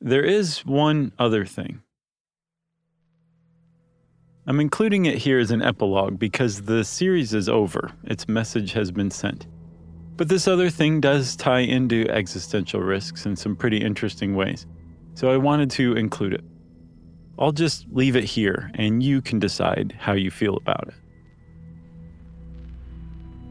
There is one other thing. I'm including it here as an epilogue because the series is over, its message has been sent. But this other thing does tie into existential risks in some pretty interesting ways, so I wanted to include it. I'll just leave it here, and you can decide how you feel about it.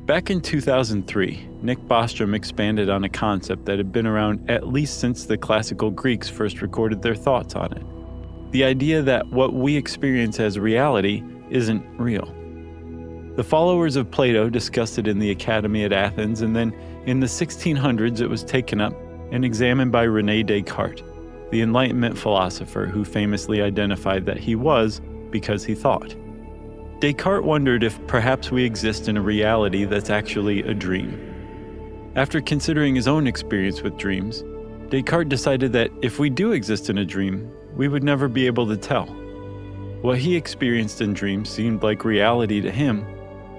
Back in 2003, Nick Bostrom expanded on a concept that had been around at least since the classical Greeks first recorded their thoughts on it the idea that what we experience as reality isn't real. The followers of Plato discussed it in the Academy at Athens, and then in the 1600s it was taken up and examined by Rene Descartes, the Enlightenment philosopher who famously identified that he was because he thought. Descartes wondered if perhaps we exist in a reality that's actually a dream. After considering his own experience with dreams, Descartes decided that if we do exist in a dream, we would never be able to tell. What he experienced in dreams seemed like reality to him,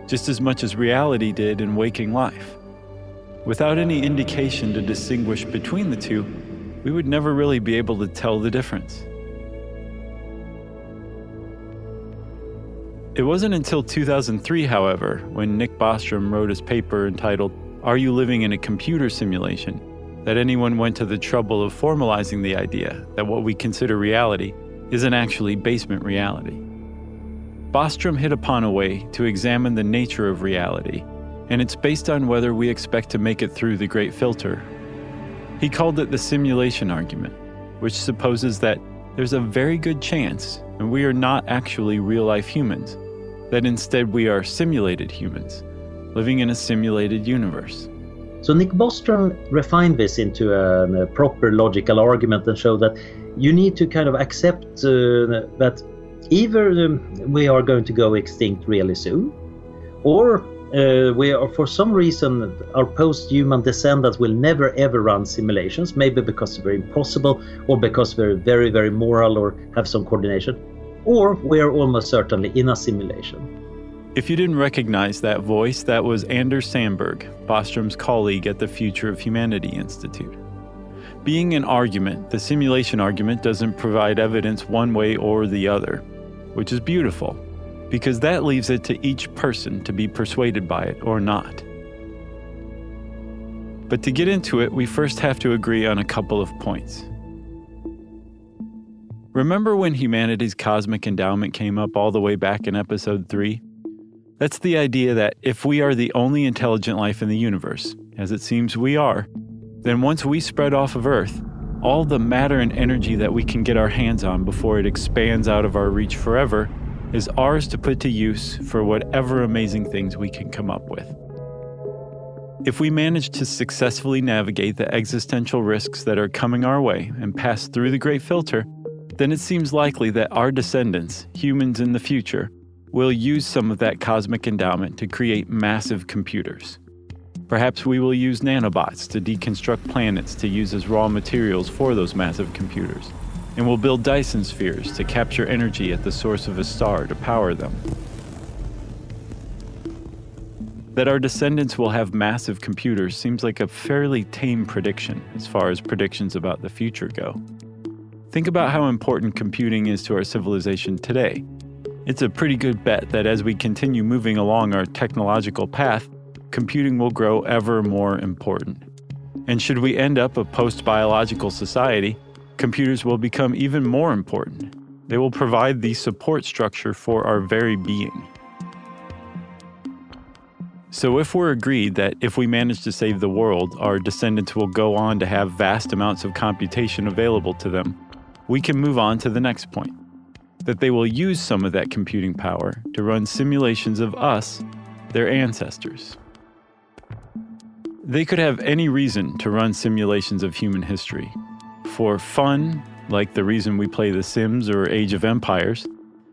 just as much as reality did in waking life. Without any indication to distinguish between the two, we would never really be able to tell the difference. It wasn't until 2003, however, when Nick Bostrom wrote his paper entitled, Are You Living in a Computer Simulation? that anyone went to the trouble of formalizing the idea that what we consider reality isn't actually basement reality. Bostrom hit upon a way to examine the nature of reality, and it's based on whether we expect to make it through the Great Filter. He called it the simulation argument, which supposes that there's a very good chance and we are not actually real life humans, that instead we are simulated humans, living in a simulated universe. So Nick Bostrom refined this into a, a, proper logical argument and showed that you need to kind of accept uh, that either um, we are going to go extinct really soon, or uh, we are for some reason our post-human descendants will never ever run simulations, maybe because they're impossible, or because they're very very moral or have some coordination, or we are almost certainly in a simulation. If you didn't recognize that voice, that was Anders Sandberg, Bostrom's colleague at the Future of Humanity Institute. Being an argument, the simulation argument doesn't provide evidence one way or the other, which is beautiful, because that leaves it to each person to be persuaded by it or not. But to get into it, we first have to agree on a couple of points. Remember when humanity's cosmic endowment came up all the way back in episode 3? That's the idea that if we are the only intelligent life in the universe, as it seems we are, then once we spread off of Earth, all the matter and energy that we can get our hands on before it expands out of our reach forever is ours to put to use for whatever amazing things we can come up with. If we manage to successfully navigate the existential risks that are coming our way and pass through the Great Filter, then it seems likely that our descendants, humans in the future, We'll use some of that cosmic endowment to create massive computers. Perhaps we will use nanobots to deconstruct planets to use as raw materials for those massive computers. And we'll build Dyson spheres to capture energy at the source of a star to power them. That our descendants will have massive computers seems like a fairly tame prediction as far as predictions about the future go. Think about how important computing is to our civilization today. It's a pretty good bet that as we continue moving along our technological path, computing will grow ever more important. And should we end up a post biological society, computers will become even more important. They will provide the support structure for our very being. So, if we're agreed that if we manage to save the world, our descendants will go on to have vast amounts of computation available to them, we can move on to the next point that they will use some of that computing power to run simulations of us, their ancestors. They could have any reason to run simulations of human history. For fun, like the reason we play The Sims or Age of Empires,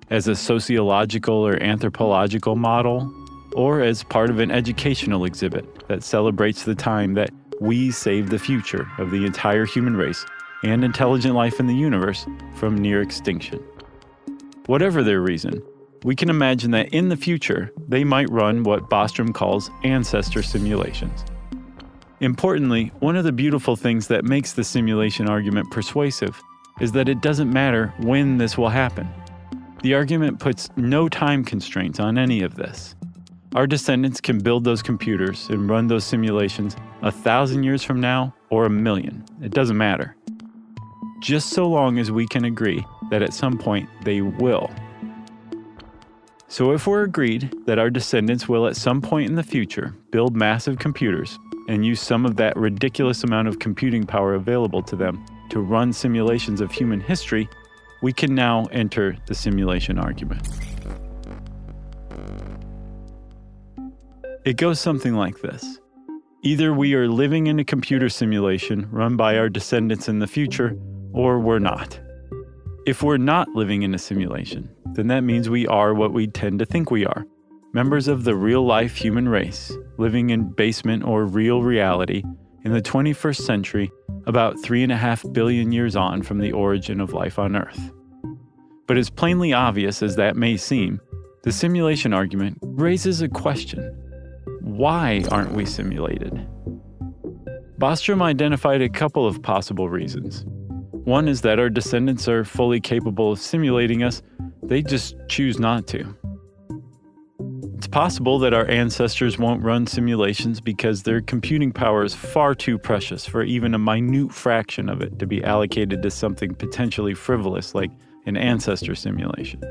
as a sociological or anthropological model, or as part of an educational exhibit that celebrates the time that we saved the future of the entire human race and intelligent life in the universe from near extinction. Whatever their reason, we can imagine that in the future, they might run what Bostrom calls ancestor simulations. Importantly, one of the beautiful things that makes the simulation argument persuasive is that it doesn't matter when this will happen. The argument puts no time constraints on any of this. Our descendants can build those computers and run those simulations a thousand years from now or a million. It doesn't matter just so long as we can agree that at some point they will. So, if we're agreed that our descendants will at some point in the future build massive computers and use some of that ridiculous amount of computing power available to them to run simulations of human history, we can now enter the simulation argument. It goes something like this Either we are living in a computer simulation run by our descendants in the future, or we're not. If we're not living in a simulation, then that means we are what we tend to think we are members of the real life human race, living in basement or real reality in the 21st century, about 3.5 billion years on from the origin of life on Earth. But as plainly obvious as that may seem, the simulation argument raises a question why aren't we simulated? Bostrom identified a couple of possible reasons. One is that our descendants are fully capable of simulating us, they just choose not to. It's possible that our ancestors won't run simulations because their computing power is far too precious for even a minute fraction of it to be allocated to something potentially frivolous like an ancestor simulation.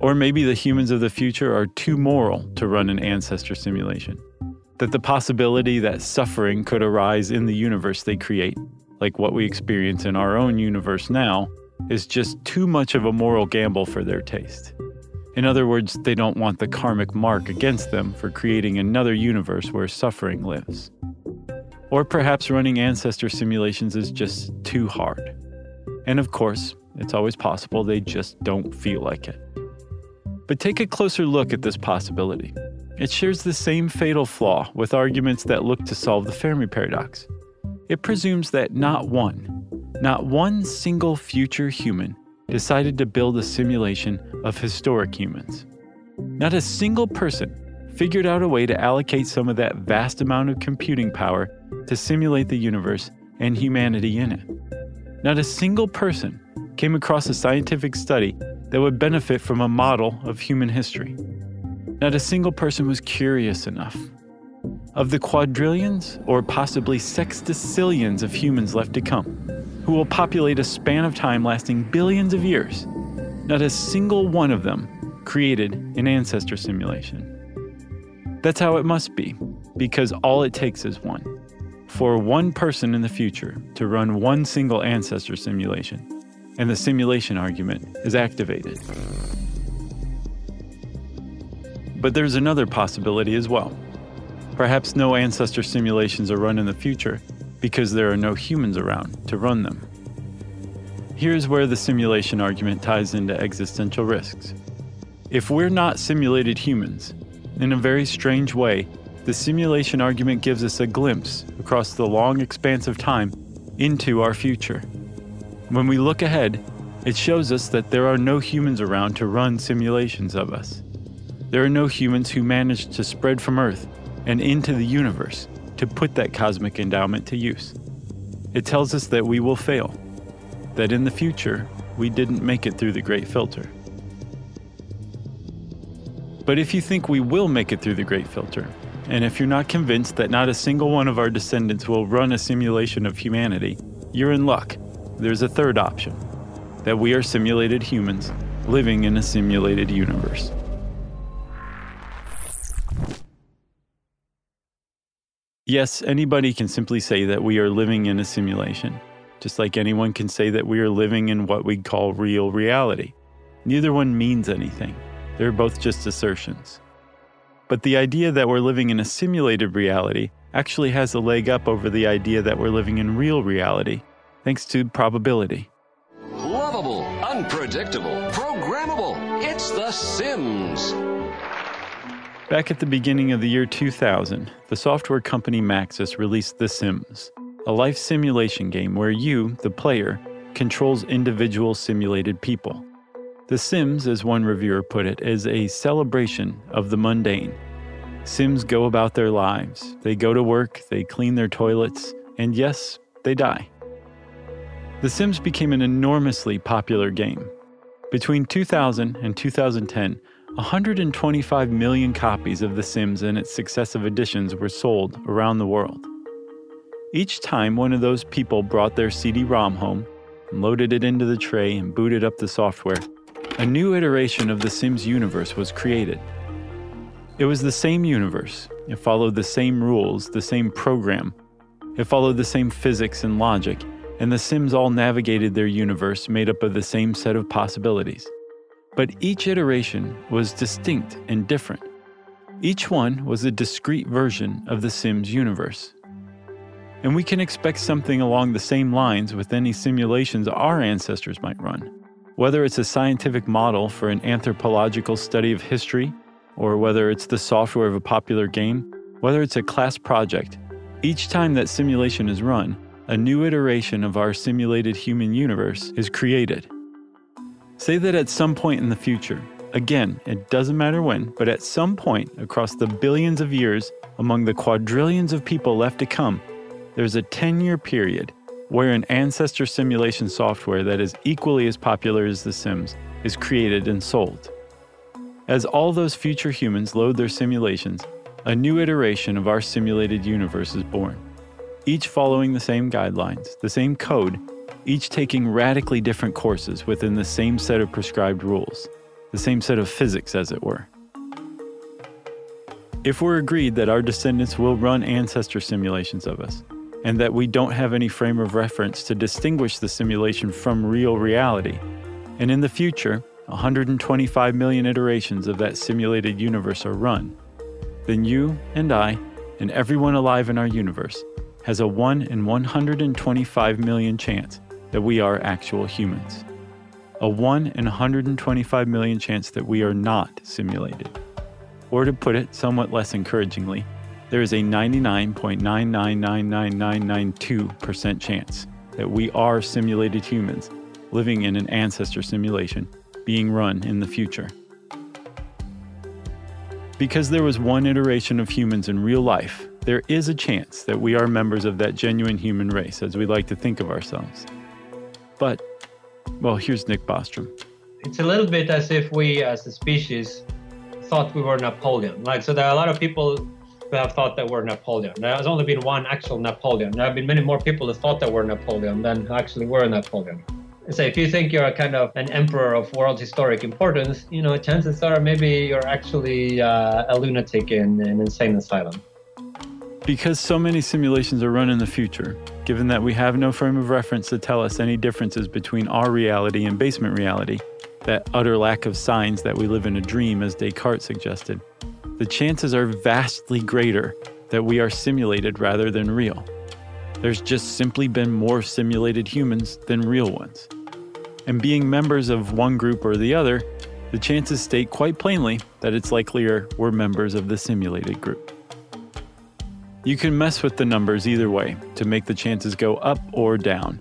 Or maybe the humans of the future are too moral to run an ancestor simulation. That the possibility that suffering could arise in the universe they create like what we experience in our own universe now, is just too much of a moral gamble for their taste. In other words, they don't want the karmic mark against them for creating another universe where suffering lives. Or perhaps running ancestor simulations is just too hard. And of course, it's always possible they just don't feel like it. But take a closer look at this possibility. It shares the same fatal flaw with arguments that look to solve the Fermi paradox. It presumes that not one, not one single future human decided to build a simulation of historic humans. Not a single person figured out a way to allocate some of that vast amount of computing power to simulate the universe and humanity in it. Not a single person came across a scientific study that would benefit from a model of human history. Not a single person was curious enough of the quadrillions or possibly sextillions of humans left to come, who will populate a span of time lasting billions of years, not a single one of them created an ancestor simulation. That's how it must be, because all it takes is one. For one person in the future to run one single ancestor simulation, and the simulation argument is activated. But there's another possibility as well. Perhaps no ancestor simulations are run in the future because there are no humans around to run them. Here's where the simulation argument ties into existential risks. If we're not simulated humans, in a very strange way, the simulation argument gives us a glimpse across the long expanse of time into our future. When we look ahead, it shows us that there are no humans around to run simulations of us. There are no humans who managed to spread from Earth and into the universe to put that cosmic endowment to use. It tells us that we will fail, that in the future, we didn't make it through the Great Filter. But if you think we will make it through the Great Filter, and if you're not convinced that not a single one of our descendants will run a simulation of humanity, you're in luck. There's a third option that we are simulated humans living in a simulated universe. Yes, anybody can simply say that we are living in a simulation, just like anyone can say that we are living in what we call real reality. Neither one means anything, they're both just assertions. But the idea that we're living in a simulated reality actually has a leg up over the idea that we're living in real reality, thanks to probability. Lovable, unpredictable, programmable. It's The Sims. Back at the beginning of the year 2000, the software company Maxis released The Sims, a life simulation game where you, the player, controls individual simulated people. The Sims, as one reviewer put it, is a celebration of the mundane. Sims go about their lives. They go to work, they clean their toilets, and yes, they die. The Sims became an enormously popular game. Between 2000 and 2010, 125 million copies of The Sims and its successive editions were sold around the world. Each time one of those people brought their CD ROM home, loaded it into the tray, and booted up the software, a new iteration of The Sims universe was created. It was the same universe, it followed the same rules, the same program, it followed the same physics and logic, and the Sims all navigated their universe made up of the same set of possibilities. But each iteration was distinct and different. Each one was a discrete version of the Sims universe. And we can expect something along the same lines with any simulations our ancestors might run. Whether it's a scientific model for an anthropological study of history, or whether it's the software of a popular game, whether it's a class project, each time that simulation is run, a new iteration of our simulated human universe is created. Say that at some point in the future, again, it doesn't matter when, but at some point across the billions of years, among the quadrillions of people left to come, there's a 10 year period where an ancestor simulation software that is equally as popular as The Sims is created and sold. As all those future humans load their simulations, a new iteration of our simulated universe is born. Each following the same guidelines, the same code, each taking radically different courses within the same set of prescribed rules, the same set of physics, as it were. If we're agreed that our descendants will run ancestor simulations of us, and that we don't have any frame of reference to distinguish the simulation from real reality, and in the future, 125 million iterations of that simulated universe are run, then you and I, and everyone alive in our universe, has a 1 in 125 million chance that we are actual humans. A 1 in 125 million chance that we are not simulated. Or to put it somewhat less encouragingly, there is a 99.9999992% chance that we are simulated humans living in an ancestor simulation being run in the future. Because there was one iteration of humans in real life, there is a chance that we are members of that genuine human race as we like to think of ourselves. But, well, here's Nick Bostrom. It's a little bit as if we as a species thought we were Napoleon. Like, so there are a lot of people who have thought that we're Napoleon. There has only been one actual Napoleon. There have been many more people who thought that we're Napoleon than actually were Napoleon. So if you think you're a kind of an emperor of world historic importance, you know, chances are maybe you're actually uh, a lunatic in an insane asylum. Because so many simulations are run in the future, given that we have no frame of reference to tell us any differences between our reality and basement reality, that utter lack of signs that we live in a dream, as Descartes suggested, the chances are vastly greater that we are simulated rather than real. There's just simply been more simulated humans than real ones. And being members of one group or the other, the chances state quite plainly that it's likelier we're members of the simulated group. You can mess with the numbers either way to make the chances go up or down.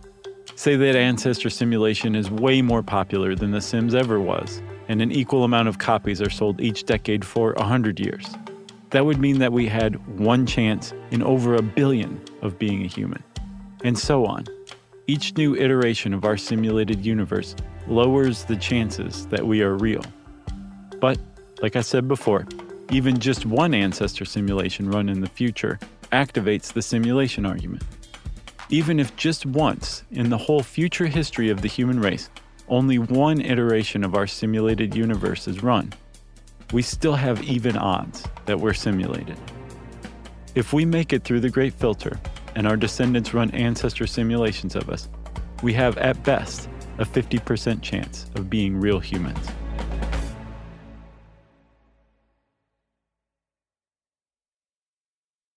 Say that Ancestor Simulation is way more popular than The Sims ever was, and an equal amount of copies are sold each decade for 100 years. that would mean that we had one chance in over a billion of being a human, and so on. Each new iteration of our simulated universe lowers the chances that we are real. But, like I said before, even just one ancestor simulation run in the future activates the simulation argument. Even if just once in the whole future history of the human race, only one iteration of our simulated universe is run, we still have even odds that we're simulated. If we make it through the Great Filter and our descendants run ancestor simulations of us, we have at best a 50% chance of being real humans.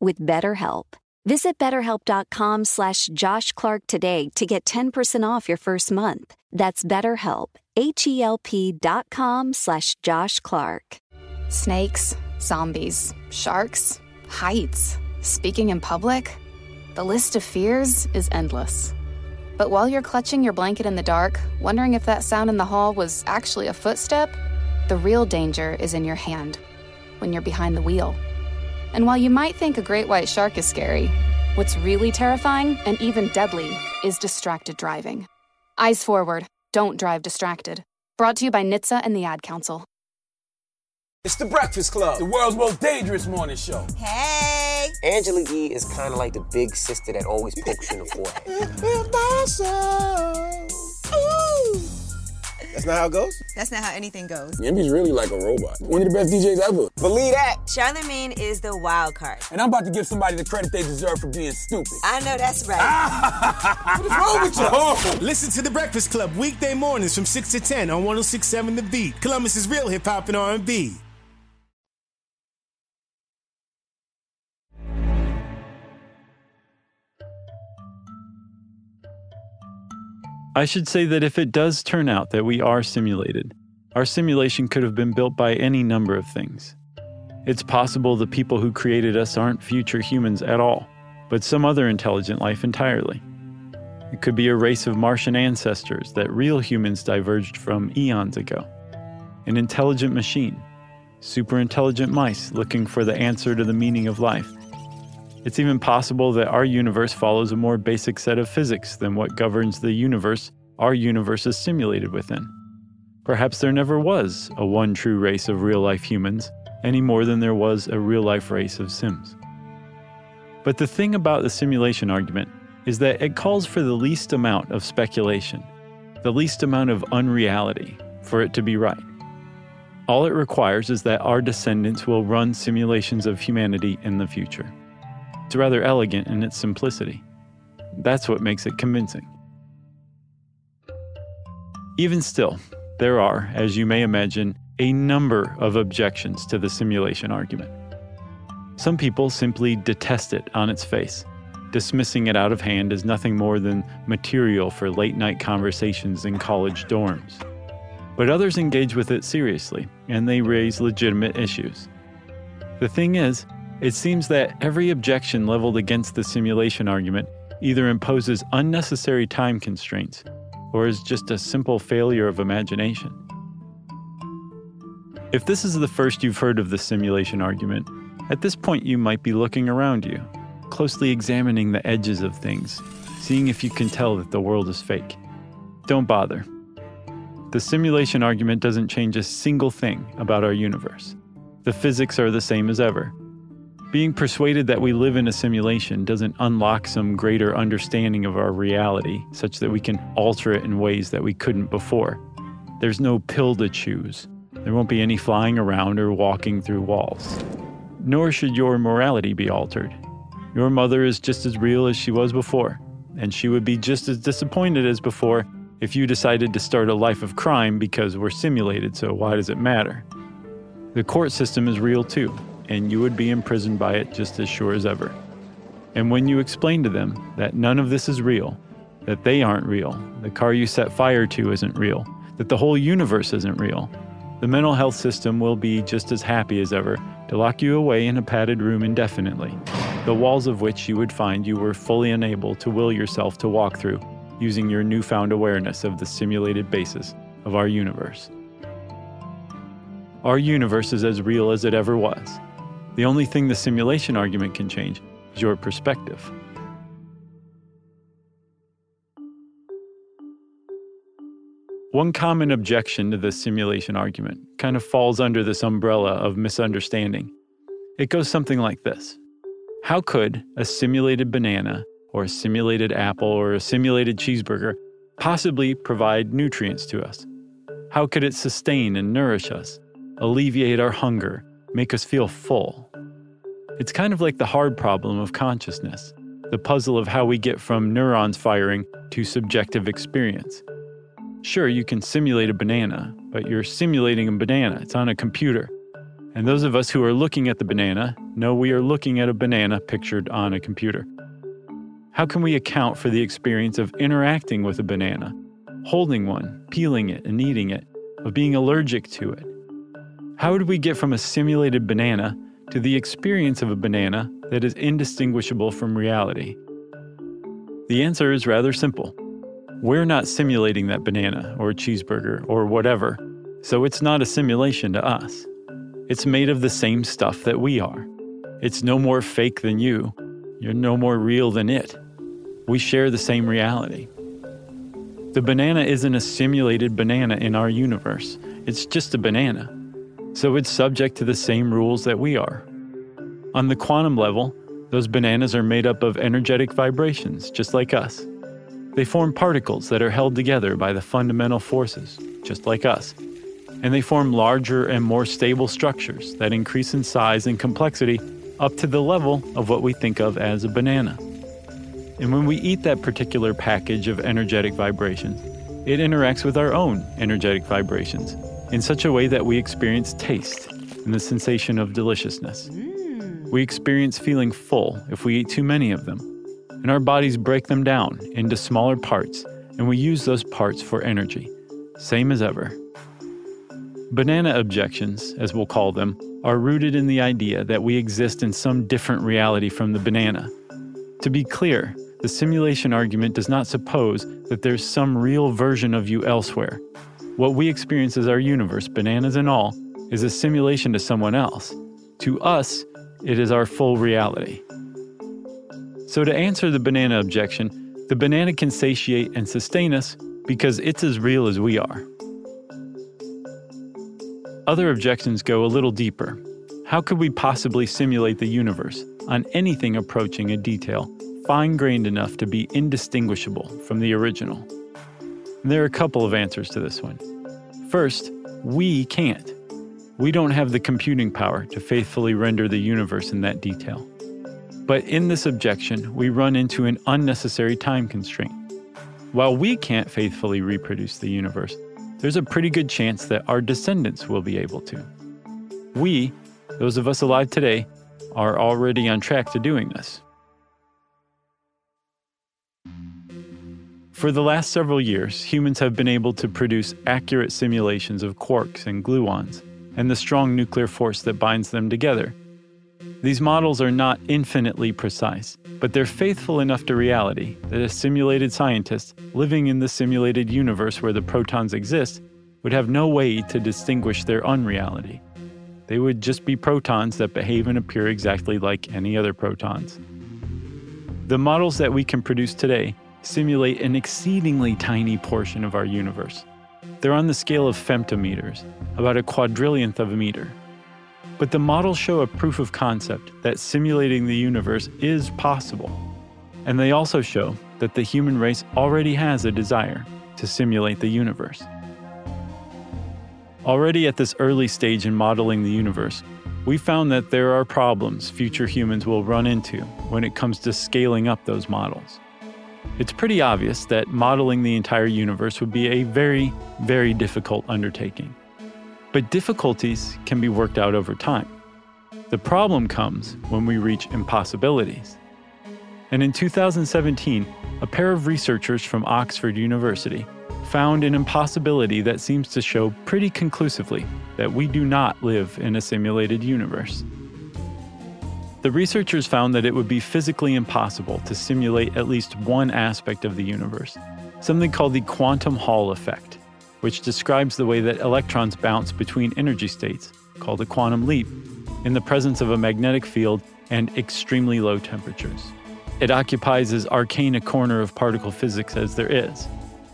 with BetterHelp. Visit betterhelp.com slash Josh Clark today to get 10% off your first month. That's BetterHelp, H-E-L-P dot com slash Josh Clark. Snakes, zombies, sharks, heights, speaking in public. The list of fears is endless. But while you're clutching your blanket in the dark, wondering if that sound in the hall was actually a footstep, the real danger is in your hand when you're behind the wheel. And while you might think a great white shark is scary, what's really terrifying and even deadly is distracted driving. Eyes forward, don't drive distracted. Brought to you by NHTSA and the Ad Council. It's the Breakfast Club, the world's most dangerous morning show. Hey! Angela Yee is kind of like the big sister that always pokes you in the forehead. That's not how it goes? That's not how anything goes. Yemi's really like a robot. One of the best DJs ever. Believe that. Charlamagne is the wild card. And I'm about to give somebody the credit they deserve for being stupid. I know that's right. what is wrong with you? Oh. Listen to The Breakfast Club weekday mornings from 6 to 10 on 1067 The Beat. Columbus's real hip hop and R&B. I should say that if it does turn out that we are simulated, our simulation could have been built by any number of things. It's possible the people who created us aren't future humans at all, but some other intelligent life entirely. It could be a race of Martian ancestors that real humans diverged from eons ago. An intelligent machine, super intelligent mice looking for the answer to the meaning of life. It's even possible that our universe follows a more basic set of physics than what governs the universe our universe is simulated within. Perhaps there never was a one true race of real life humans, any more than there was a real life race of Sims. But the thing about the simulation argument is that it calls for the least amount of speculation, the least amount of unreality for it to be right. All it requires is that our descendants will run simulations of humanity in the future. It's rather elegant in its simplicity. That's what makes it convincing. Even still, there are, as you may imagine, a number of objections to the simulation argument. Some people simply detest it on its face, dismissing it out of hand as nothing more than material for late night conversations in college dorms. But others engage with it seriously, and they raise legitimate issues. The thing is, it seems that every objection leveled against the simulation argument either imposes unnecessary time constraints or is just a simple failure of imagination. If this is the first you've heard of the simulation argument, at this point you might be looking around you, closely examining the edges of things, seeing if you can tell that the world is fake. Don't bother. The simulation argument doesn't change a single thing about our universe. The physics are the same as ever. Being persuaded that we live in a simulation doesn't unlock some greater understanding of our reality such that we can alter it in ways that we couldn't before. There's no pill to choose. There won't be any flying around or walking through walls. Nor should your morality be altered. Your mother is just as real as she was before, and she would be just as disappointed as before if you decided to start a life of crime because we're simulated, so why does it matter? The court system is real too, and you would be imprisoned by it just as sure as ever. And when you explain to them that none of this is real, that they aren't real, the car you set fire to isn't real, that the whole universe isn't real, the mental health system will be just as happy as ever to lock you away in a padded room indefinitely, the walls of which you would find you were fully unable to will yourself to walk through using your newfound awareness of the simulated basis of our universe. Our universe is as real as it ever was. The only thing the simulation argument can change is your perspective. One common objection to the simulation argument kind of falls under this umbrella of misunderstanding. It goes something like this How could a simulated banana, or a simulated apple, or a simulated cheeseburger possibly provide nutrients to us? How could it sustain and nourish us, alleviate our hunger, make us feel full? It's kind of like the hard problem of consciousness, the puzzle of how we get from neurons firing to subjective experience. Sure, you can simulate a banana, but you're simulating a banana. It's on a computer. And those of us who are looking at the banana know we are looking at a banana pictured on a computer. How can we account for the experience of interacting with a banana, holding one, peeling it, and eating it, of being allergic to it? How would we get from a simulated banana to the experience of a banana that is indistinguishable from reality? The answer is rather simple. We're not simulating that banana or cheeseburger or whatever, so it's not a simulation to us. It's made of the same stuff that we are. It's no more fake than you. You're no more real than it. We share the same reality. The banana isn't a simulated banana in our universe, it's just a banana. So it's subject to the same rules that we are. On the quantum level, those bananas are made up of energetic vibrations, just like us. They form particles that are held together by the fundamental forces, just like us. And they form larger and more stable structures that increase in size and complexity up to the level of what we think of as a banana. And when we eat that particular package of energetic vibrations, it interacts with our own energetic vibrations in such a way that we experience taste and the sensation of deliciousness. Mm. We experience feeling full if we eat too many of them, and our bodies break them down into smaller parts, and we use those parts for energy, same as ever. Banana objections, as we'll call them, are rooted in the idea that we exist in some different reality from the banana. To be clear, the simulation argument does not suppose that there's some real version of you elsewhere. What we experience as our universe, bananas and all, is a simulation to someone else. To us, it is our full reality. So, to answer the banana objection, the banana can satiate and sustain us because it's as real as we are. Other objections go a little deeper. How could we possibly simulate the universe on anything approaching a detail fine grained enough to be indistinguishable from the original? There are a couple of answers to this one. First, we can't. We don't have the computing power to faithfully render the universe in that detail. But in this objection, we run into an unnecessary time constraint. While we can't faithfully reproduce the universe, there's a pretty good chance that our descendants will be able to. We, those of us alive today, are already on track to doing this. For the last several years, humans have been able to produce accurate simulations of quarks and gluons and the strong nuclear force that binds them together. These models are not infinitely precise, but they're faithful enough to reality that a simulated scientist living in the simulated universe where the protons exist would have no way to distinguish their unreality. They would just be protons that behave and appear exactly like any other protons. The models that we can produce today simulate an exceedingly tiny portion of our universe. They're on the scale of femtometers, about a quadrillionth of a meter. But the models show a proof of concept that simulating the universe is possible. And they also show that the human race already has a desire to simulate the universe. Already at this early stage in modeling the universe, we found that there are problems future humans will run into when it comes to scaling up those models. It's pretty obvious that modeling the entire universe would be a very, very difficult undertaking. But difficulties can be worked out over time. The problem comes when we reach impossibilities. And in 2017, a pair of researchers from Oxford University found an impossibility that seems to show pretty conclusively that we do not live in a simulated universe. The researchers found that it would be physically impossible to simulate at least one aspect of the universe, something called the quantum Hall effect, which describes the way that electrons bounce between energy states, called a quantum leap, in the presence of a magnetic field and extremely low temperatures. It occupies as arcane a corner of particle physics as there is.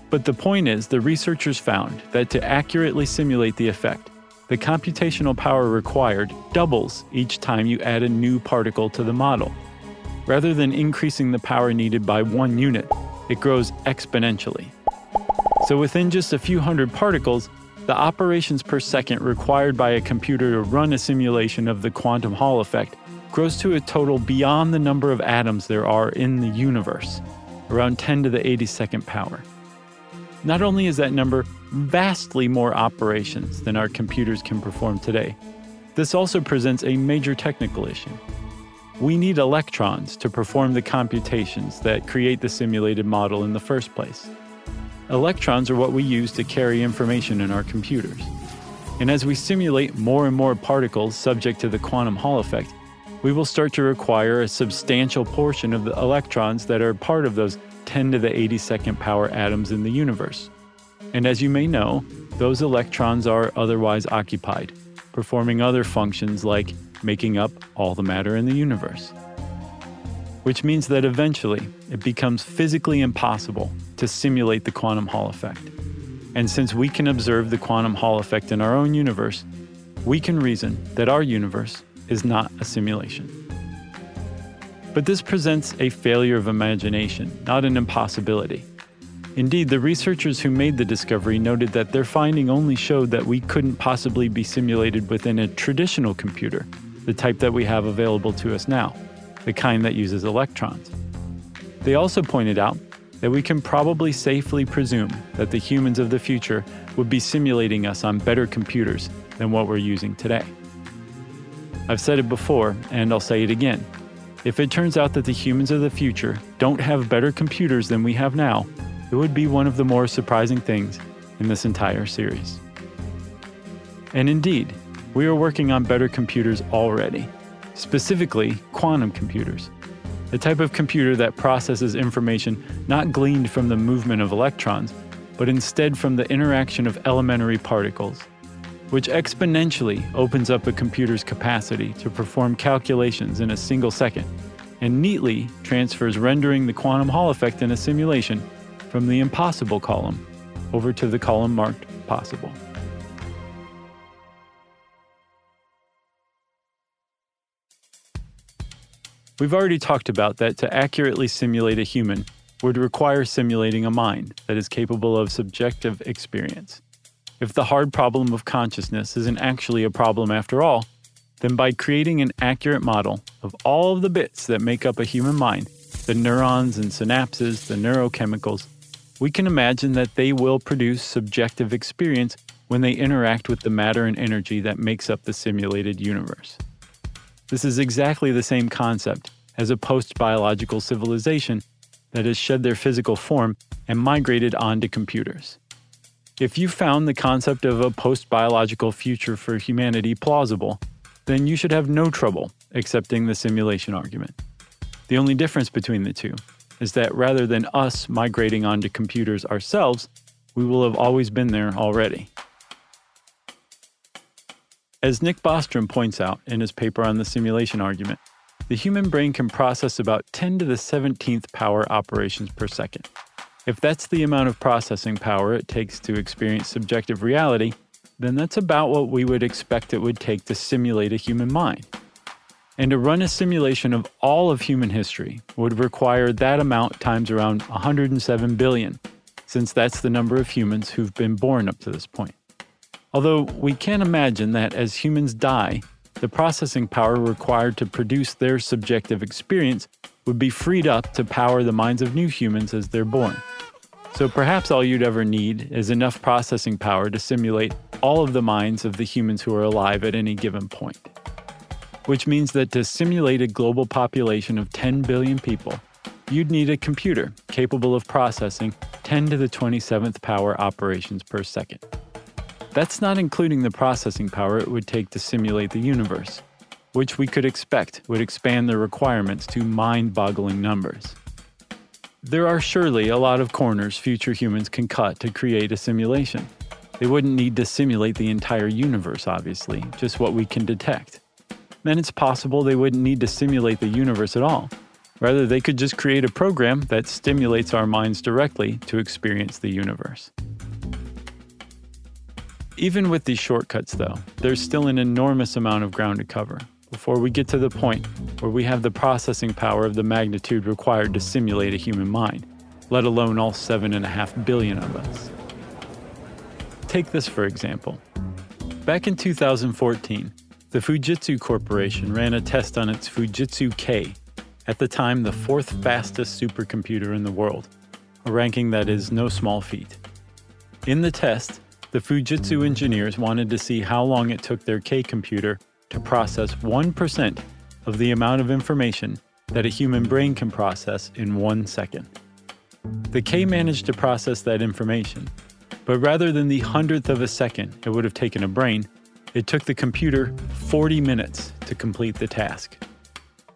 But the point is, the researchers found that to accurately simulate the effect, the computational power required doubles each time you add a new particle to the model. Rather than increasing the power needed by one unit, it grows exponentially. So within just a few hundred particles, the operations per second required by a computer to run a simulation of the quantum Hall effect grows to a total beyond the number of atoms there are in the universe, around 10 to the 82nd power. Not only is that number vastly more operations than our computers can perform today, this also presents a major technical issue. We need electrons to perform the computations that create the simulated model in the first place. Electrons are what we use to carry information in our computers. And as we simulate more and more particles subject to the quantum Hall effect, we will start to require a substantial portion of the electrons that are part of those 10 to the 82nd power atoms in the universe. And as you may know, those electrons are otherwise occupied, performing other functions like making up all the matter in the universe. Which means that eventually it becomes physically impossible to simulate the quantum Hall effect. And since we can observe the quantum Hall effect in our own universe, we can reason that our universe is not a simulation. But this presents a failure of imagination, not an impossibility. Indeed, the researchers who made the discovery noted that their finding only showed that we couldn't possibly be simulated within a traditional computer, the type that we have available to us now, the kind that uses electrons. They also pointed out that we can probably safely presume that the humans of the future would be simulating us on better computers than what we're using today. I've said it before, and I'll say it again. If it turns out that the humans of the future don't have better computers than we have now, it would be one of the more surprising things in this entire series. And indeed, we are working on better computers already, specifically quantum computers, the type of computer that processes information not gleaned from the movement of electrons, but instead from the interaction of elementary particles, which exponentially opens up a computer's capacity to perform calculations in a single second and neatly transfers rendering the quantum Hall effect in a simulation from the impossible column over to the column marked possible. We've already talked about that to accurately simulate a human would require simulating a mind that is capable of subjective experience. If the hard problem of consciousness isn't actually a problem after all, then by creating an accurate model of all of the bits that make up a human mind, the neurons and synapses, the neurochemicals, we can imagine that they will produce subjective experience when they interact with the matter and energy that makes up the simulated universe. This is exactly the same concept as a post biological civilization that has shed their physical form and migrated onto computers. If you found the concept of a post biological future for humanity plausible, then you should have no trouble accepting the simulation argument. The only difference between the two is that rather than us migrating onto computers ourselves, we will have always been there already. As Nick Bostrom points out in his paper on the simulation argument, the human brain can process about 10 to the 17th power operations per second. If that's the amount of processing power it takes to experience subjective reality, then that's about what we would expect it would take to simulate a human mind. And to run a simulation of all of human history would require that amount times around 107 billion, since that's the number of humans who've been born up to this point. Although we can't imagine that as humans die, the processing power required to produce their subjective experience would be freed up to power the minds of new humans as they're born. So perhaps all you'd ever need is enough processing power to simulate all of the minds of the humans who are alive at any given point. Which means that to simulate a global population of 10 billion people, you'd need a computer capable of processing 10 to the 27th power operations per second. That's not including the processing power it would take to simulate the universe, which we could expect would expand the requirements to mind boggling numbers. There are surely a lot of corners future humans can cut to create a simulation. They wouldn't need to simulate the entire universe, obviously, just what we can detect. Then it's possible they wouldn't need to simulate the universe at all. Rather, they could just create a program that stimulates our minds directly to experience the universe. Even with these shortcuts, though, there's still an enormous amount of ground to cover before we get to the point where we have the processing power of the magnitude required to simulate a human mind, let alone all 7.5 billion of us. Take this for example. Back in 2014, the Fujitsu Corporation ran a test on its Fujitsu K, at the time the fourth fastest supercomputer in the world, a ranking that is no small feat. In the test, the Fujitsu engineers wanted to see how long it took their K computer to process 1% of the amount of information that a human brain can process in one second. The K managed to process that information, but rather than the hundredth of a second it would have taken a brain, it took the computer 40 minutes to complete the task.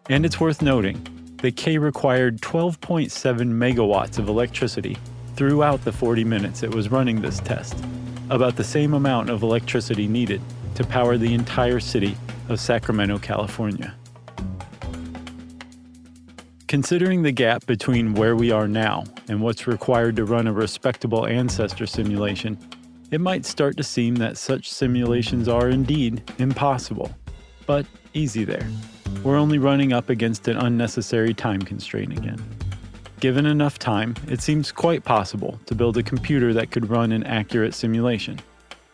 And it's worth noting that K required 12.7 megawatts of electricity throughout the 40 minutes it was running this test about the same amount of electricity needed to power the entire city of Sacramento, California. Considering the gap between where we are now and what's required to run a respectable ancestor simulation, it might start to seem that such simulations are indeed impossible. But easy there. We're only running up against an unnecessary time constraint again. Given enough time, it seems quite possible to build a computer that could run an accurate simulation.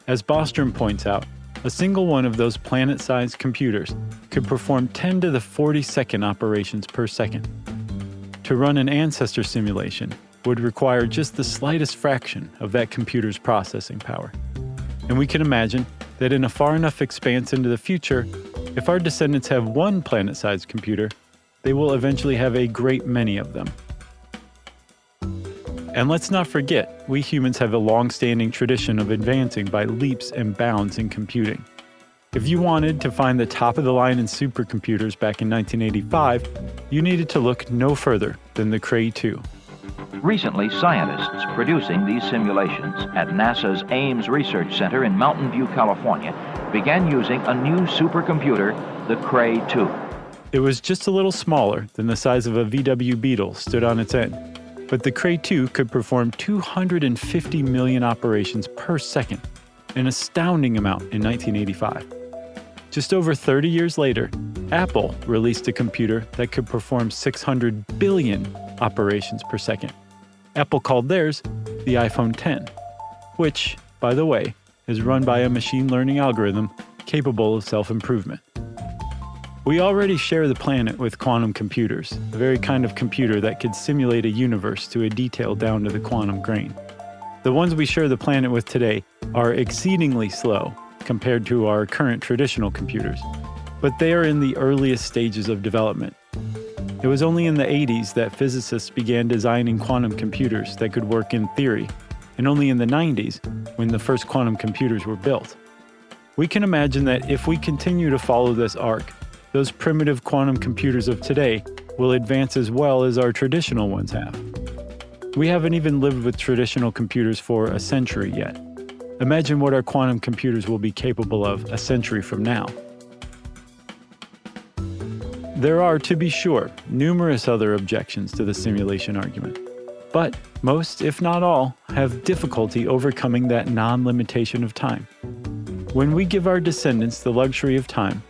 As Bostrom points out, a single one of those planet sized computers could perform 10 to the 42nd operations per second. To run an ancestor simulation would require just the slightest fraction of that computer's processing power. And we can imagine that in a far enough expanse into the future, if our descendants have one planet sized computer, they will eventually have a great many of them. And let's not forget, we humans have a long standing tradition of advancing by leaps and bounds in computing. If you wanted to find the top of the line in supercomputers back in 1985, you needed to look no further than the Cray 2. Recently, scientists producing these simulations at NASA's Ames Research Center in Mountain View, California, began using a new supercomputer, the Cray 2. It was just a little smaller than the size of a VW Beetle stood on its end but the Cray 2 could perform 250 million operations per second, an astounding amount in 1985. Just over 30 years later, Apple released a computer that could perform 600 billion operations per second. Apple called theirs the iPhone 10, which, by the way, is run by a machine learning algorithm capable of self improvement. We already share the planet with quantum computers, the very kind of computer that could simulate a universe to a detail down to the quantum grain. The ones we share the planet with today are exceedingly slow compared to our current traditional computers, but they are in the earliest stages of development. It was only in the 80s that physicists began designing quantum computers that could work in theory, and only in the 90s when the first quantum computers were built. We can imagine that if we continue to follow this arc, those primitive quantum computers of today will advance as well as our traditional ones have. We haven't even lived with traditional computers for a century yet. Imagine what our quantum computers will be capable of a century from now. There are, to be sure, numerous other objections to the simulation argument. But most, if not all, have difficulty overcoming that non limitation of time. When we give our descendants the luxury of time,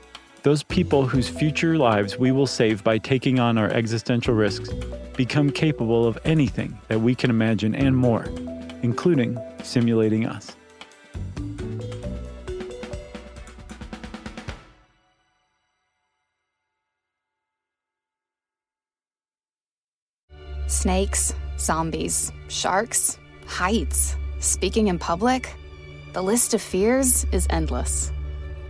those people whose future lives we will save by taking on our existential risks become capable of anything that we can imagine and more, including simulating us. Snakes, zombies, sharks, heights, speaking in public. The list of fears is endless.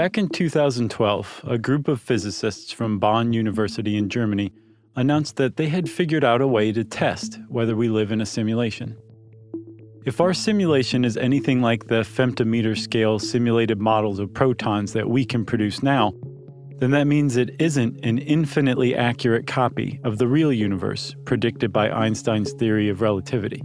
Back in 2012, a group of physicists from Bonn University in Germany announced that they had figured out a way to test whether we live in a simulation. If our simulation is anything like the femtometer scale simulated models of protons that we can produce now, then that means it isn't an infinitely accurate copy of the real universe predicted by Einstein's theory of relativity.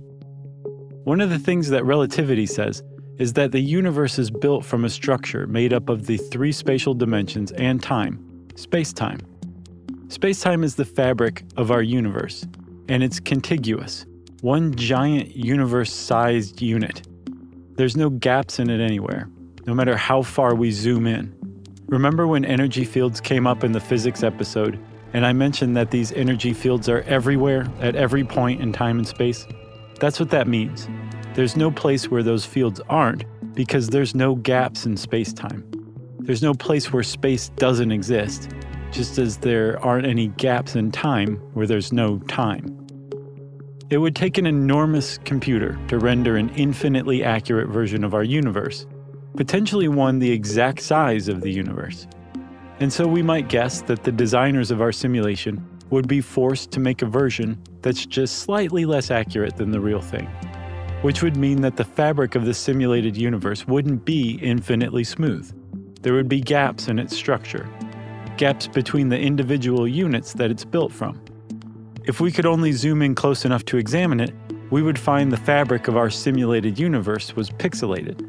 One of the things that relativity says is that the universe is built from a structure made up of the three spatial dimensions and time, space time. Space time is the fabric of our universe, and it's contiguous, one giant universe sized unit. There's no gaps in it anywhere, no matter how far we zoom in. Remember when energy fields came up in the physics episode, and I mentioned that these energy fields are everywhere at every point in time and space? That's what that means. There's no place where those fields aren't because there's no gaps in space time. There's no place where space doesn't exist, just as there aren't any gaps in time where there's no time. It would take an enormous computer to render an infinitely accurate version of our universe, potentially one the exact size of the universe. And so we might guess that the designers of our simulation would be forced to make a version that's just slightly less accurate than the real thing which would mean that the fabric of the simulated universe wouldn't be infinitely smooth. There would be gaps in its structure, gaps between the individual units that it's built from. If we could only zoom in close enough to examine it, we would find the fabric of our simulated universe was pixelated.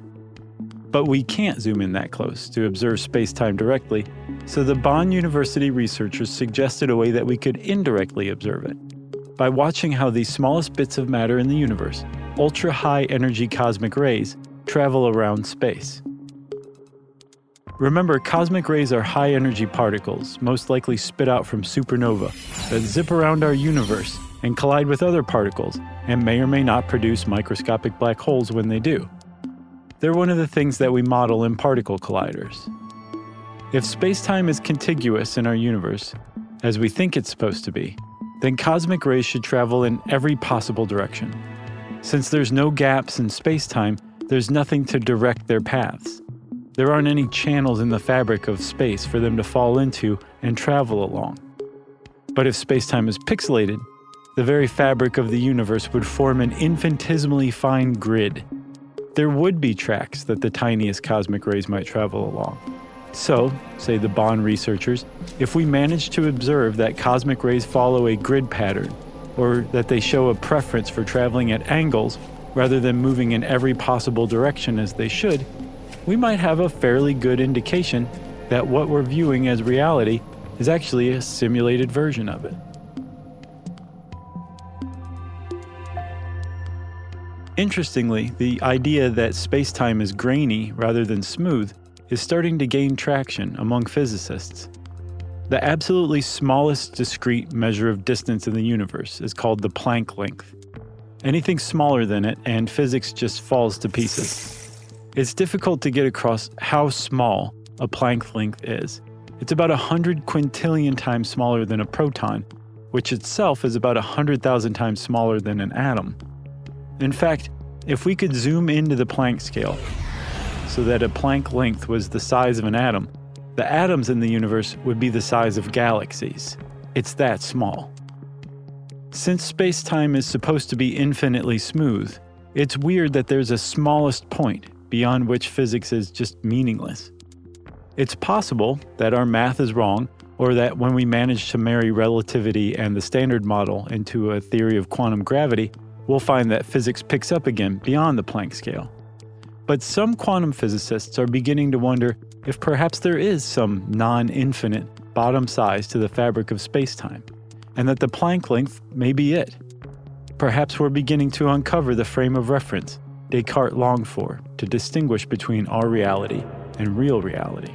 But we can't zoom in that close to observe space time directly, so the Bonn University researchers suggested a way that we could indirectly observe it by watching how the smallest bits of matter in the universe ultra high energy cosmic rays travel around space. Remember, cosmic rays are high energy particles, most likely spit out from supernova, that zip around our universe and collide with other particles, and may or may not produce microscopic black holes when they do. They're one of the things that we model in particle colliders. If space time is contiguous in our universe, as we think it's supposed to be, then cosmic rays should travel in every possible direction. Since there's no gaps in space time, there's nothing to direct their paths. There aren't any channels in the fabric of space for them to fall into and travel along. But if space time is pixelated, the very fabric of the universe would form an infinitesimally fine grid. There would be tracks that the tiniest cosmic rays might travel along. So, say the Bonn researchers, if we manage to observe that cosmic rays follow a grid pattern, or that they show a preference for traveling at angles rather than moving in every possible direction as they should, we might have a fairly good indication that what we're viewing as reality is actually a simulated version of it. Interestingly, the idea that space time is grainy rather than smooth is starting to gain traction among physicists. The absolutely smallest discrete measure of distance in the universe is called the Planck length. Anything smaller than it, and physics just falls to pieces. It's difficult to get across how small a Planck length is. It's about 100 quintillion times smaller than a proton, which itself is about 100,000 times smaller than an atom. In fact, if we could zoom into the Planck scale so that a Planck length was the size of an atom, the atoms in the universe would be the size of galaxies. It's that small. Since space time is supposed to be infinitely smooth, it's weird that there's a smallest point beyond which physics is just meaningless. It's possible that our math is wrong, or that when we manage to marry relativity and the standard model into a theory of quantum gravity, we'll find that physics picks up again beyond the Planck scale. But some quantum physicists are beginning to wonder if perhaps there is some non infinite bottom size to the fabric of spacetime, and that the Planck length may be it. Perhaps we're beginning to uncover the frame of reference Descartes longed for to distinguish between our reality and real reality.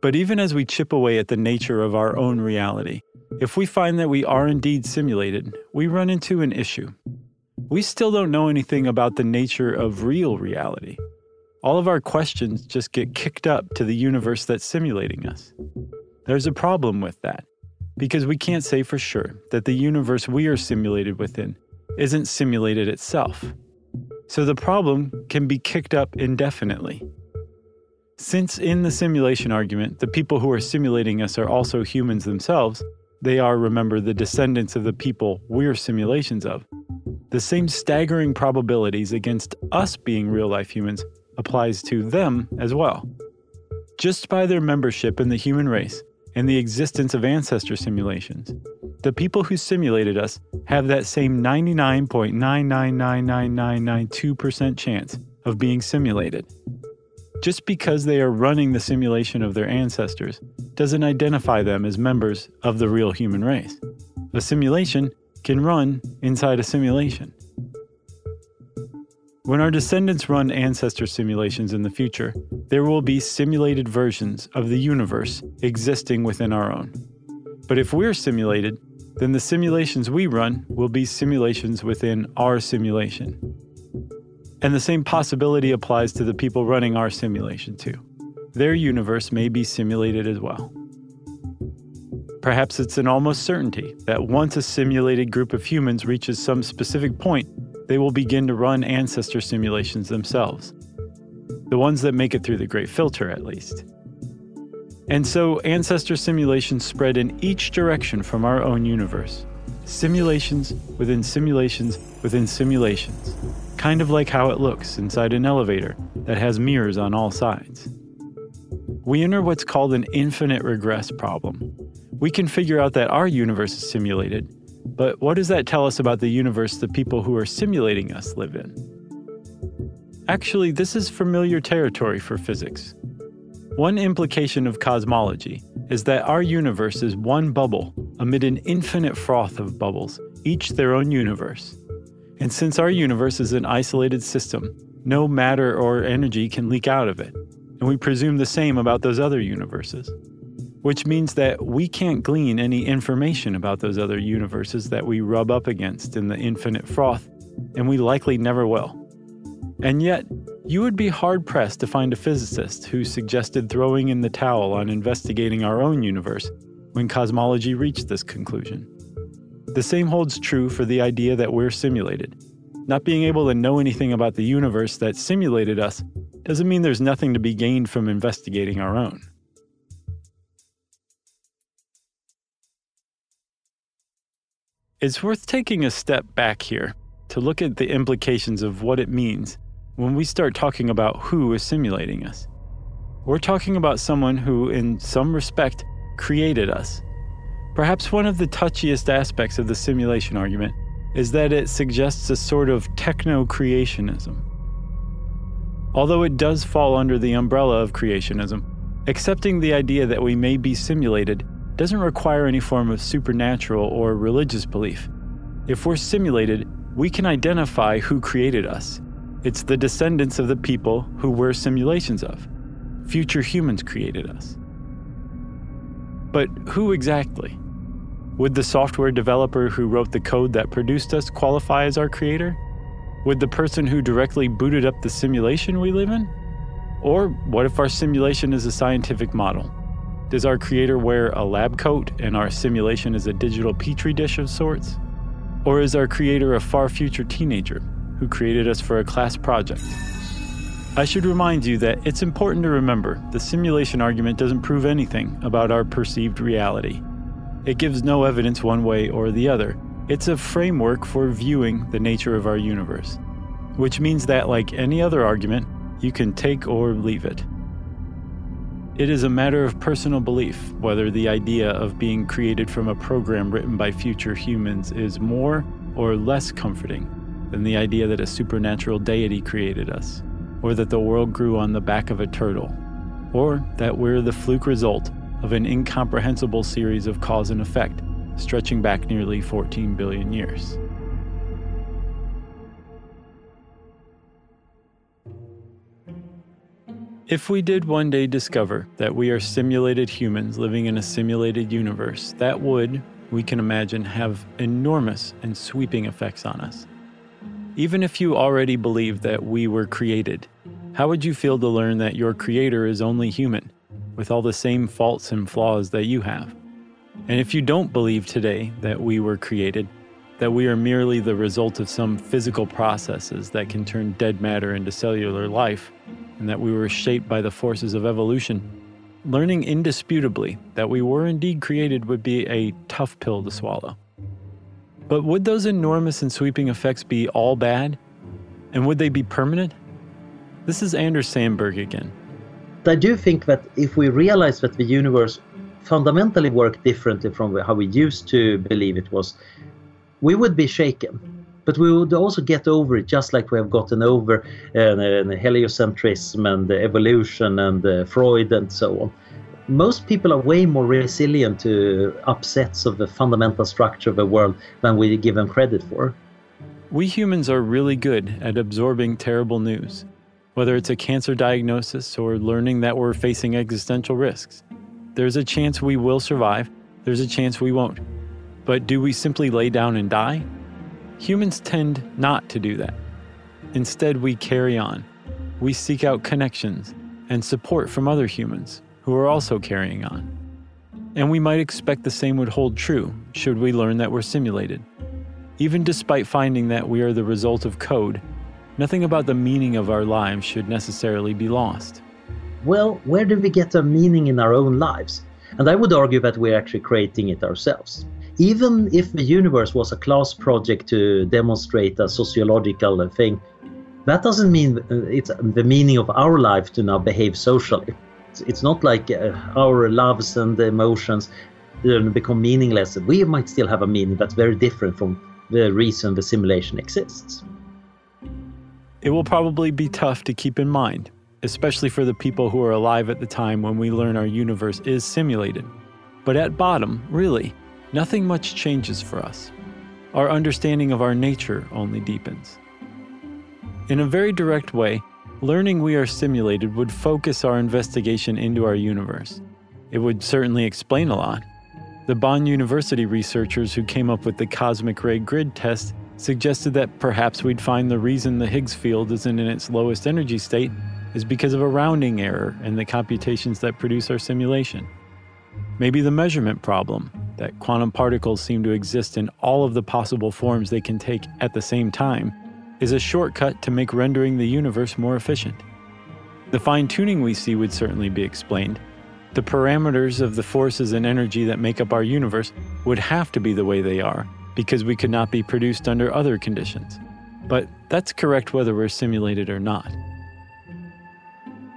But even as we chip away at the nature of our own reality, if we find that we are indeed simulated, we run into an issue. We still don't know anything about the nature of real reality. All of our questions just get kicked up to the universe that's simulating us. There's a problem with that, because we can't say for sure that the universe we are simulated within isn't simulated itself. So the problem can be kicked up indefinitely. Since in the simulation argument, the people who are simulating us are also humans themselves, they are, remember, the descendants of the people we're simulations of. The same staggering probabilities against us being real life humans applies to them as well. Just by their membership in the human race and the existence of ancestor simulations, the people who simulated us have that same 99.9999992% chance of being simulated. Just because they are running the simulation of their ancestors doesn't identify them as members of the real human race. A simulation can run inside a simulation. When our descendants run ancestor simulations in the future, there will be simulated versions of the universe existing within our own. But if we're simulated, then the simulations we run will be simulations within our simulation. And the same possibility applies to the people running our simulation, too. Their universe may be simulated as well. Perhaps it's an almost certainty that once a simulated group of humans reaches some specific point, they will begin to run ancestor simulations themselves. The ones that make it through the Great Filter, at least. And so, ancestor simulations spread in each direction from our own universe. Simulations within simulations within simulations kind of like how it looks inside an elevator that has mirrors on all sides. We enter what's called an infinite regress problem. We can figure out that our universe is simulated, but what does that tell us about the universe the people who are simulating us live in? Actually, this is familiar territory for physics. One implication of cosmology is that our universe is one bubble amid an infinite froth of bubbles, each their own universe. And since our universe is an isolated system, no matter or energy can leak out of it. And we presume the same about those other universes. Which means that we can't glean any information about those other universes that we rub up against in the infinite froth, and we likely never will. And yet, you would be hard pressed to find a physicist who suggested throwing in the towel on investigating our own universe when cosmology reached this conclusion. The same holds true for the idea that we're simulated. Not being able to know anything about the universe that simulated us doesn't mean there's nothing to be gained from investigating our own. It's worth taking a step back here to look at the implications of what it means when we start talking about who is simulating us. We're talking about someone who, in some respect, created us Perhaps one of the touchiest aspects of the simulation argument is that it suggests a sort of techno creationism. Although it does fall under the umbrella of creationism, accepting the idea that we may be simulated doesn't require any form of supernatural or religious belief. If we're simulated, we can identify who created us. It's the descendants of the people who we're simulations of. Future humans created us. But who exactly? Would the software developer who wrote the code that produced us qualify as our creator? Would the person who directly booted up the simulation we live in? Or what if our simulation is a scientific model? Does our creator wear a lab coat and our simulation is a digital petri dish of sorts? Or is our creator a far future teenager who created us for a class project? I should remind you that it's important to remember the simulation argument doesn't prove anything about our perceived reality. It gives no evidence one way or the other. It's a framework for viewing the nature of our universe. which means that, like any other argument, you can take or leave it. It is a matter of personal belief whether the idea of being created from a program written by future humans is more or less comforting than the idea that a supernatural deity created us, or that the world grew on the back of a turtle, or that we're the fluke result of an incomprehensible series of cause and effect stretching back nearly 14 billion years. If we did one day discover that we are simulated humans living in a simulated universe, that would, we can imagine, have enormous and sweeping effects on us. Even if you already believe that we were created, how would you feel to learn that your creator is only human, with all the same faults and flaws that you have? And if you don't believe today that we were created, that we are merely the result of some physical processes that can turn dead matter into cellular life, and that we were shaped by the forces of evolution, learning indisputably that we were indeed created would be a tough pill to swallow. But would those enormous and sweeping effects be all bad? And would they be permanent? This is Anders Sandberg again. I do think that if we realize that the universe fundamentally worked differently from how we used to believe it was, we would be shaken but we would also get over it just like we have gotten over uh, heliocentrism and evolution and uh, Freud and so on. Most people are way more resilient to upsets of the fundamental structure of the world than we give them credit for. We humans are really good at absorbing terrible news, whether it's a cancer diagnosis or learning that we're facing existential risks. There's a chance we will survive, there's a chance we won't. But do we simply lay down and die? Humans tend not to do that. Instead, we carry on. We seek out connections and support from other humans who are also carrying on. And we might expect the same would hold true should we learn that we're simulated. Even despite finding that we are the result of code, nothing about the meaning of our lives should necessarily be lost. Well, where do we get our meaning in our own lives? And I would argue that we're actually creating it ourselves even if the universe was a class project to demonstrate a sociological thing, that doesn't mean uh, it's the meaning of our life to now behave socially. It's not like uh, our loves and emotions become meaningless. We might still have a meaning that's very different from the reason the simulation exists. It will probably be tough to keep in mind, especially for the people who are alive at the time when we learn our universe is simulated. But at bottom, really, nothing much changes for us. Our understanding of our nature only deepens. In a very direct way, learning we are simulated would focus our investigation into our universe. It would certainly explain a lot. The Bonn University researchers who came up with the cosmic ray grid test suggested that perhaps we'd find the reason the Higgs field isn't in its lowest energy state is because of a rounding error in the computations that produce our simulation. Maybe the measurement problem, that quantum particles seem to exist in all of the possible forms they can take at the same time, is a shortcut to make rendering the universe more efficient. The fine tuning we see would certainly be explained. The parameters of the forces and energy that make up our universe would have to be the way they are, because we could not be produced under other conditions. But that's correct whether we're simulated or not.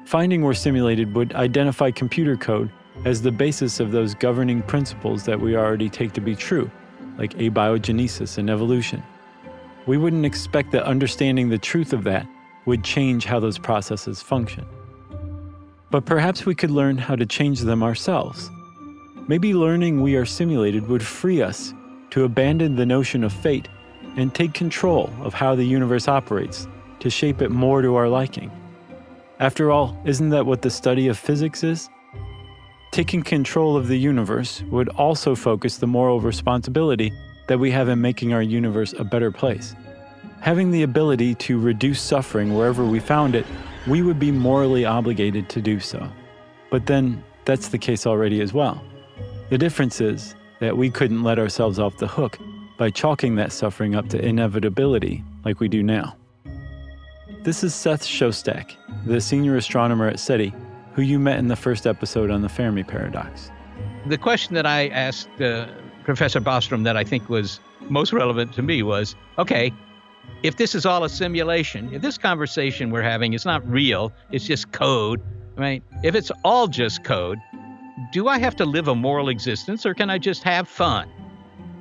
Finding we're simulated would identify computer code as the basis of those governing principles that we already take to be true, like abiogenesis and evolution. We wouldn't expect that understanding the truth of that would change how those processes function. But perhaps we could learn how to change them ourselves. Maybe learning we are simulated would free us to abandon the notion of fate and take control of how the universe operates to shape it more to our liking. After all, isn't that what the study of physics is? Taking control of the universe would also focus the moral responsibility that we have in making our universe a better place. Having the ability to reduce suffering wherever we found it, we would be morally obligated to do so. But then, that's the case already as well. The difference is that we couldn't let ourselves off the hook by chalking that suffering up to inevitability like we do now. This is Seth Shostak, the senior astronomer at SETI, who you met in the first episode on the Fermi paradox. The question that I asked uh, Professor Bostrom that I think was most relevant to me was okay, if this is all a simulation, if this conversation we're having is not real, it's just code, right? If it's all just code, do I have to live a moral existence or can I just have fun?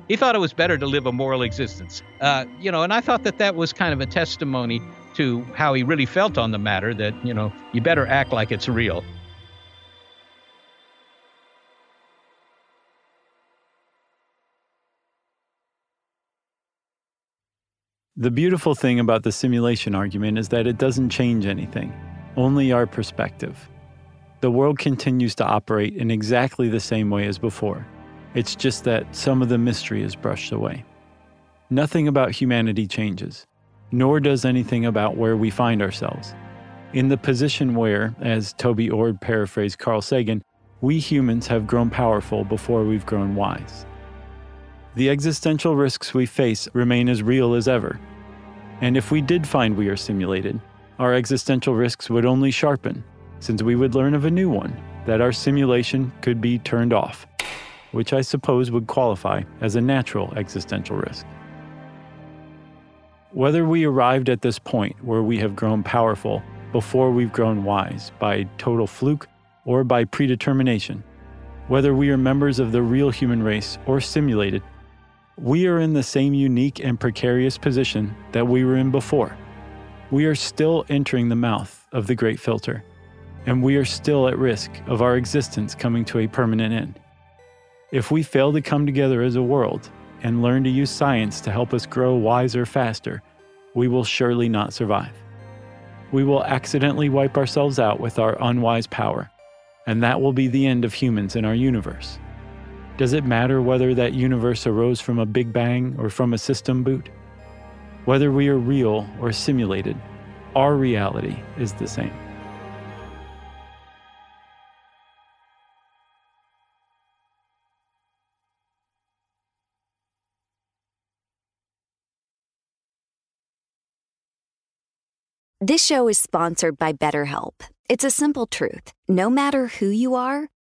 He thought it was better to live a moral existence. Uh, you know, and I thought that that was kind of a testimony to how he really felt on the matter that, you know, you better act like it's real. The beautiful thing about the simulation argument is that it doesn't change anything, only our perspective. The world continues to operate in exactly the same way as before. It's just that some of the mystery is brushed away. Nothing about humanity changes, nor does anything about where we find ourselves. In the position where, as Toby Ord paraphrased Carl Sagan, we humans have grown powerful before we've grown wise. The existential risks we face remain as real as ever. And if we did find we are simulated, our existential risks would only sharpen, since we would learn of a new one that our simulation could be turned off, which I suppose would qualify as a natural existential risk. Whether we arrived at this point where we have grown powerful before we've grown wise by total fluke or by predetermination, whether we are members of the real human race or simulated, we are in the same unique and precarious position that we were in before. We are still entering the mouth of the great filter, and we are still at risk of our existence coming to a permanent end. If we fail to come together as a world and learn to use science to help us grow wiser faster, we will surely not survive. We will accidentally wipe ourselves out with our unwise power, and that will be the end of humans in our universe. Does it matter whether that universe arose from a big bang or from a system boot? Whether we are real or simulated, our reality is the same. This show is sponsored by BetterHelp. It's a simple truth. No matter who you are,